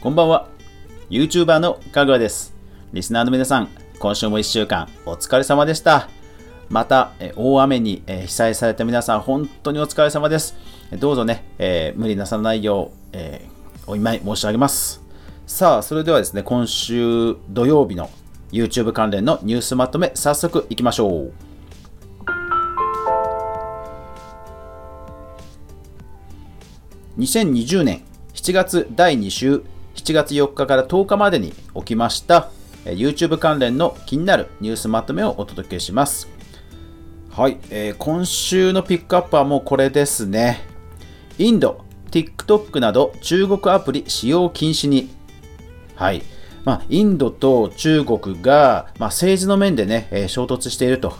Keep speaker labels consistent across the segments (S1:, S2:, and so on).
S1: こんばんは。YouTuber のかぐわです。リスナーの皆さん、今週も1週間お疲れ様でした。また、え大雨にえ被災された皆さん、本当にお疲れ様です。どうぞね、えー無理なさらないよう、えーお見舞い申し上げます。さあ、それではですね、今週土曜日の YouTube 関連のニュースまとめ、早速いきましょう。2020年7月第2週7月4日から10日までに起きましたえー YouTube 関連の気になるニュースまとめをお届けします。はい、えー今週のピックアップはもうこれですね。インド、TikTok など中国アプリ使用禁止に。はい。まあ、インドと中国が、まあ、政治の面でね、えー衝突していると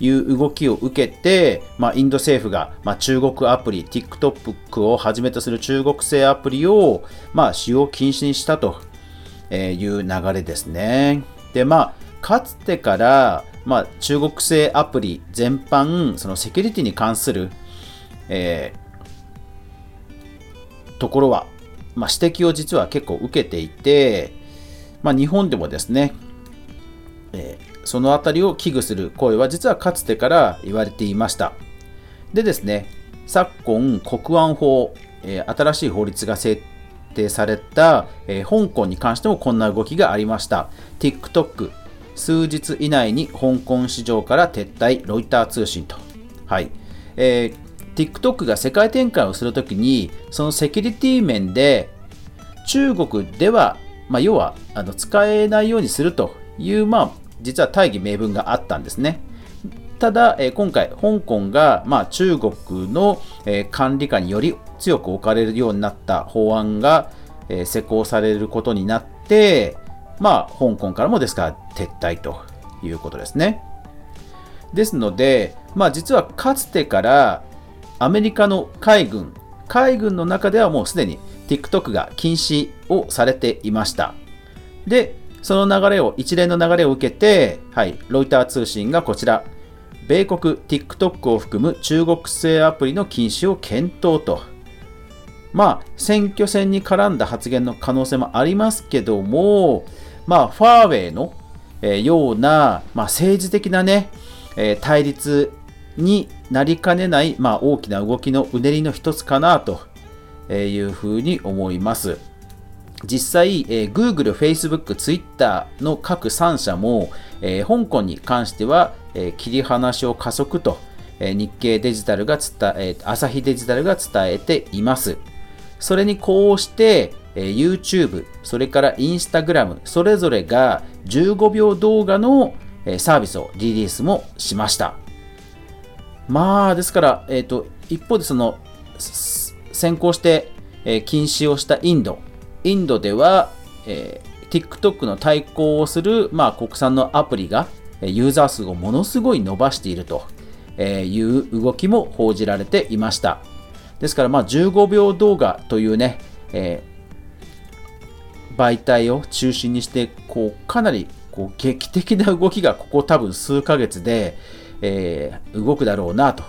S1: いう動きを受けて、まあ、インド政府が、まあ、中国アプリ、TikTok をはじめとする中国製アプリを、まあ、使用禁止にしたという流れですね。で、まあ、かつてから、まあ、中国製アプリ全般、そのセキュリティに関する、えーところは、まあ、指摘を実は結構受けていて、まあ、日本でもですね、えーそのあたりを危惧する声は実はかつてから言われていました。でですね、昨今、国安法、えー新しい法律が制定された、えー香港に関してもこんな動きがありました。TikTok、数日以内に香港市場から撤退、ロイター通信と。はい。えー TikTok が世界展開をするときに、そのセキュリティ面で、中国では、まあ、要はあの使えないようにするという、まあ、実は大義名分があったんですね。ただ、え今回、香港が、まあ、中国の、え管理下により強く置かれるようになった法案が、え施行されることになって、まあ、香港からもですから撤退ということですね。ですので、まあ、実はかつてからアメリカの海軍、海軍の中ではもうすでに TikTok が禁止をされていました。で、その流れを、一連の流れを受けて、はい、ロイター通信がこちら、米国 TikTok を含む中国製アプリの禁止を検討と。まあ、選挙戦に絡んだ発言の可能性もありますけども、まあ、ファーウェイの、えーような、まあ、政治的なね、えー対立になりかねない、まあ、大きな動きのうねりの一つかなというふうに思います。実際、えー Google、Facebook、Twitter の各3社も、えー香港に関しては、えー切り離しを加速と、えー日経デジタルが伝え、朝日デジタルが伝えています。それにこうして、えー YouTube、それから Instagram、それぞれが15秒動画のえーサービスをリリースもしました。まあ、ですから、えっ、と、一方でその、先行して、えー禁止をしたインド。インドでは、えー TikTok の対抗をする、まあ、国産のアプリが、ユーザー数をものすごい伸ばしているという動きも報じられていました。ですから、まあ、15秒動画というね、えー媒体を中心にして、こう、かなり、こう、劇的な動きが、ここ多分数ヶ月で、えー動くだろうな、と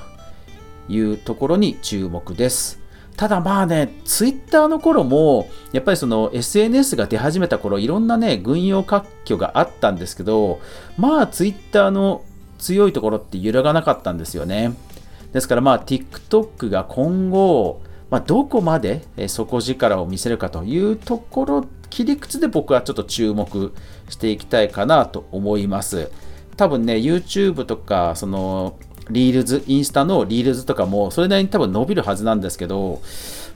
S1: いうところに注目です。ただまあね、ツイッターの頃も、やっぱりその SNS が出始めた頃、いろんなね、軍用割拠があったんですけど、まあツイッターの強いところって揺らがなかったんですよね。ですからまあ TikTok が今後、まあ、どこまで底力を見せるかというところ、切り口で僕はちょっと注目していきたいかなと思います。多分ね、YouTube とか、その、 Reels、インスタの Reels とかも、それなりに多分伸びるはずなんですけど、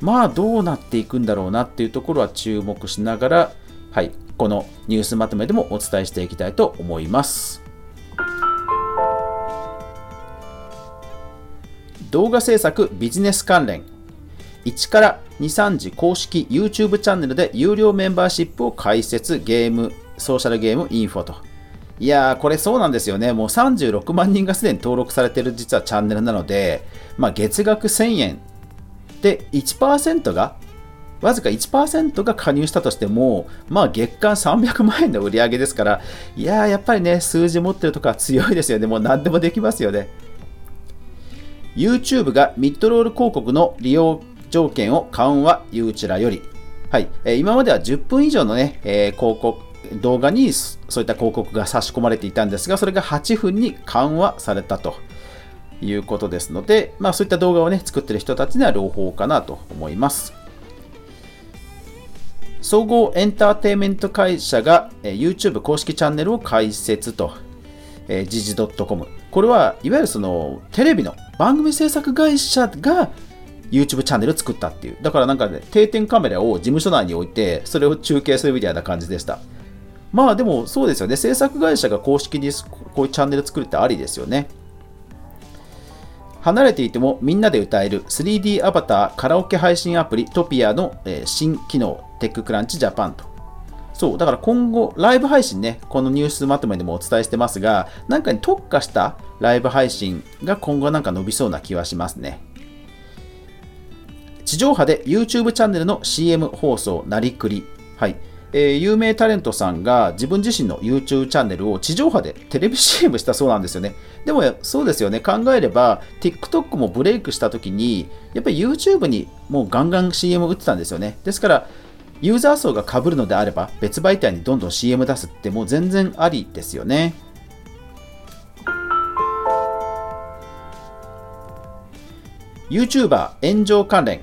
S1: まあ、どうなっていくんだろうなっていうところは注目しながら、はい、このニュースまとめでもお伝えしていきたいと思います。動画制作ビジネス関連。1からにじさんじ公式 YouTube チャンネルで有料メンバーシップを開設。ゲームソーシャルゲームインフォと。いやーこれそうなんですよねもう36万人がすでに登録されてる実はチャンネルなので、まあ、月額1000円で1%がわずか1%が加入したとしても、まあ月間300万円の売り上げですから、いやーやっぱりね、数字持ってるとか強いですよね。もう何でもできますよね。YouTube がミッドロール広告の利用条件を緩和、ユーチュラより。はい、え今までは10分以上のね、え広告、動画にそういった広告が差し込まれていたんですが、それが8分に緩和されたということですので、まあ、そういった動画をね、作ってる人たちには朗報かなと思います。総合エンターテインメント会社が、YouTube 公式チャンネルを開設と、えー、時事 .com。これはいわゆるそのテレビの番組制作会社が YouTube チャンネルを作ったっていう。だからなんかね、定点カメラを事務所内に置いて、それを中継するみたいな感じでした。まあでもそうですよね。制作会社が公式にこういうチャンネル作るってありですよね。離れていてもみんなで歌える 3D アバターカラオケ配信アプリトピアの、新機能テッククランチジャパンと。そう、だから今後、ライブ配信ね、このニュースまとめでもお伝えしてますが、なんかに特化したライブ配信が今後なんか伸びそうな気はしますね。地上波で YouTube チャンネルの CM 放送なりくり。はい。えー、有名タレントさんが自分自身の YouTube チャンネルを地上波でテレビ CM したそうなんですよね。でもそうですよね、考えれば TikTok もブレイクした時に、やっぱり YouTube にもうガンガン CM 打ってたんですよね。ですから、ユーザー層が被るのであれば別媒体にどんどん CM 出すってもう全然ありですよね。YouTuber 炎上関連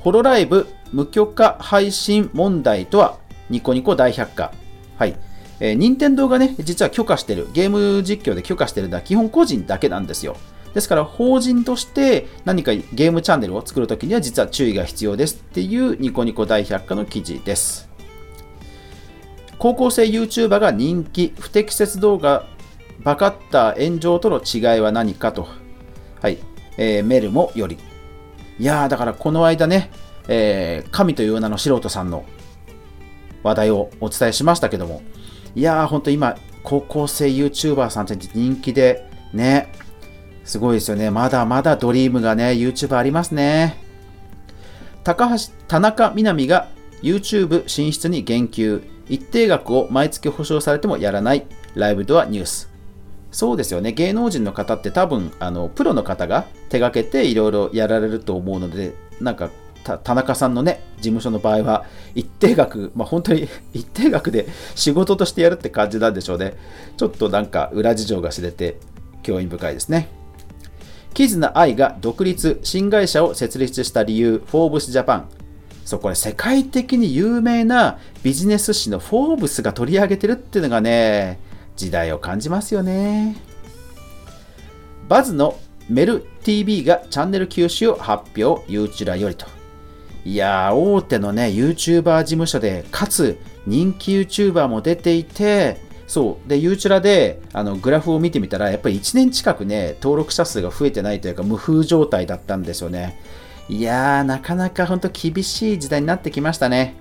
S1: ホロライブ無許可配信問題とはニコニコ大百科。はい。えー、任天堂がね、実は許可してる、ゲーム実況で許可してるのは基本個人だけなんですよ。ですから、法人として何かゲームチャンネルを作るときには実は注意が必要ですっていうニコニコ大百科の記事です。高校生 YouTuber が人気、不適切動画、バカった炎上との違いは何かと。はい。えー、メルモより。いやー、だからこの間ね、えー、神という名の素人さんの話題をお伝えしましたけども、いやー、ほんと今、高校生 YouTuber さんって人気で、ね、すごいですよね。まだまだドリームがね、YouTube ありますね。高橋、田中みな実が YouTube 進出に言及。一定額を毎月保証されてもやらないライブドアニュース。そうですよね。芸能人の方って多分、あの、プロの方が手がけていろいろやられると思うので、なんか、田中さんのね、事務所の場合は、一定額、まあ、本当に 一定額で仕事としてやるって感じなんでしょうね。ちょっとなんか裏事情が知れて、興味深いですね。キズナアイが独立、新会社を設立した理由、フォーブスジャパン。そう、これ世界的に有名なビジネス誌のフォーブスが取り上げてるっていうのがね、時代を感じますよね。バズのメル TV がチャンネル休止を発表、ユーチュラよりと。いやー、大手のね、YouTuber 事務所で、かつ人気 YouTuber も出ていて、そう。で、ユーチュラで、あの、グラフを見てみたら、やっぱり1年近くね、登録者数が増えてないというか、無風状態だったんですよね。いやー、なかなか本当厳しい時代になってきましたね。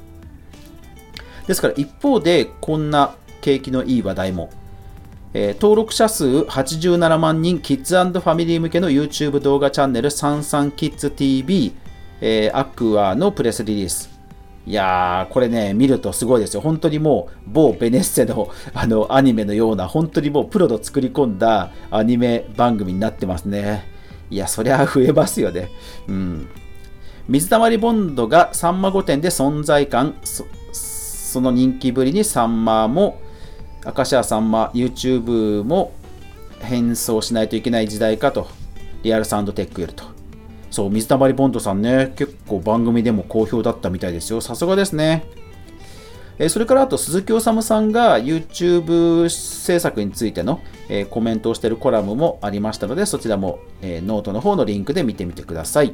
S1: ですから一方で、こんな景気のいい話題も。えー、登録者数87万人、キッズファミリー向けの YouTube 動画チャンネル、サンサンキッズ TV、えー、アクアのプレスリリース。いやー、これね、見るとすごいですよ。本当にもう、某ベネッセのあのアニメのような、本当にもうプロの作り込んだアニメ番組になってますね。いや、そりゃ増えますよね。うん。水溜りボンドがサンマ御殿で存在感、その人気ぶりにサンマも、明石家さんま、YouTube も変装しないといけない時代かと、リアルサウンドテックよりと。そう、水溜りボンドさんね、結構番組でも好評だったみたいですよ。さすがですね。えそれからあと鈴木おさんが YouTube 制作についての、えコメントをしているコラムもありましたので、そちらも、えノートの方のリンクで見てみてください。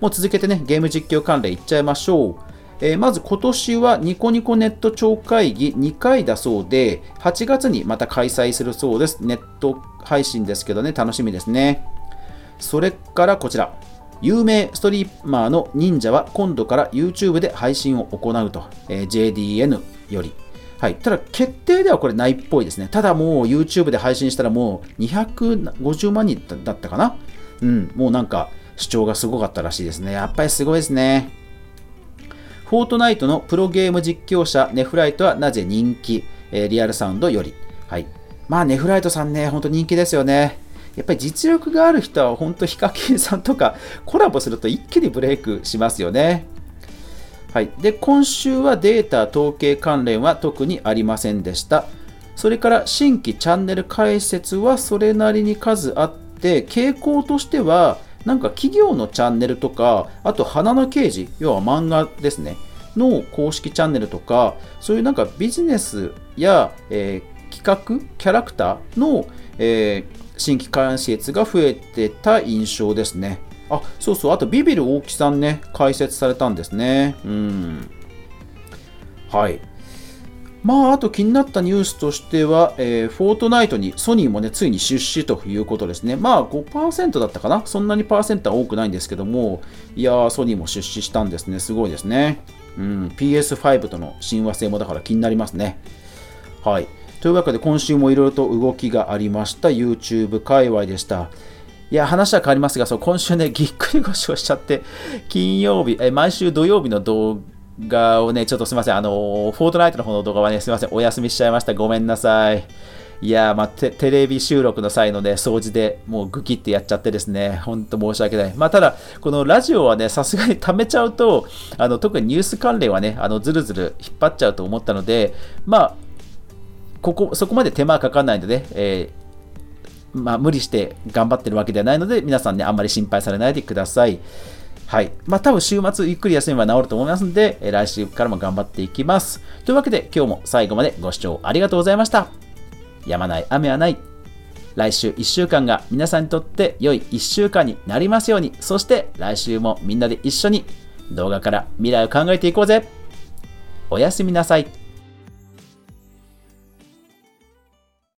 S1: もう続けてね、ゲーム実況関連いっちゃいましょう。えー、まず今年はニコニコネット超会議2回だそうで、8月にまた開催するそうです。ネット配信ですけどね、楽しみですね。それからこちら。有名ストリーマーの忍者は今度から YouTube で配信を行うと、えー、JDN より。はい、ただ、決定ではこれないっぽいですね。ただもう YouTube で配信したらもう250万人だったかな？うん、もうなんか主張がすごかったらしいですね。やっぱりすごいですね。フォートナイトのプロゲーム実況者ネフライトはなぜ人気、えー、リアルサウンドより。はい。まあネフライトさんね、ほんと人気ですよね。やっぱり実力がある人は本当ヒカキンさんとか コラボすると一気にブレイクしますよね。はい、で今週はデータ統計関連は特にありませんでした。それから新規チャンネル開設はそれなりに数あって、傾向としては、なんか企業のチャンネルとか、あと花の掲示、要は漫画ですね、の公式チャンネルとか、そういうなんかビジネスや、え、企画、キャラクターの、えー、新規開設が増えてた印象ですね。あ、そうそう、あとビビる大木さんね、開設されたんですね。うん。はい。まあ、あと気になったニュースとしては、えー、フォートナイトにソニーもね、ついに出資ということですね。まあ、5%だったかな？そんなにパーセントは多くないんですけども、いやー、ソニーも出資したんですね。すごいですね。うん、PS5 との親和性もだから気になりますね。はい。というわけで、今週もいろいろと動きがありました YouTube 界隈でした。いや、話は変わりますが、そう今週ね、ぎっくり腰をしちゃって、金曜日、え毎週土曜日の動画をね、ちょっとすみません、あの、フォートナイトの方の動画はね、すみません、お休みしちゃいました。ごめんなさい。いやまあテ、テレビ収録の際のね、掃除でもうグキってやっちゃってですね、ほんと申し訳ない。まあ、ただ、このラジオはね、さすがに溜めちゃうと、あの、特にニュース関連はね、あの、ずるずる引っ張っちゃうと思ったので、まあ、ここ、そこまで手間かかんないので、えーまあ、無理して頑張ってるわけではないので、皆さんね、あんまり心配されないでください。はい。まあ、多分週末ゆっくり休めば治ると思いますので、来週からも頑張っていきます。というわけで、今日も最後までご視聴ありがとうございました。やまない雨はない。来週1週間が皆さんにとって良い1週間になりますように。そして来週もみんなで一緒に動画から未来を考えていこうぜ。おやすみなさい。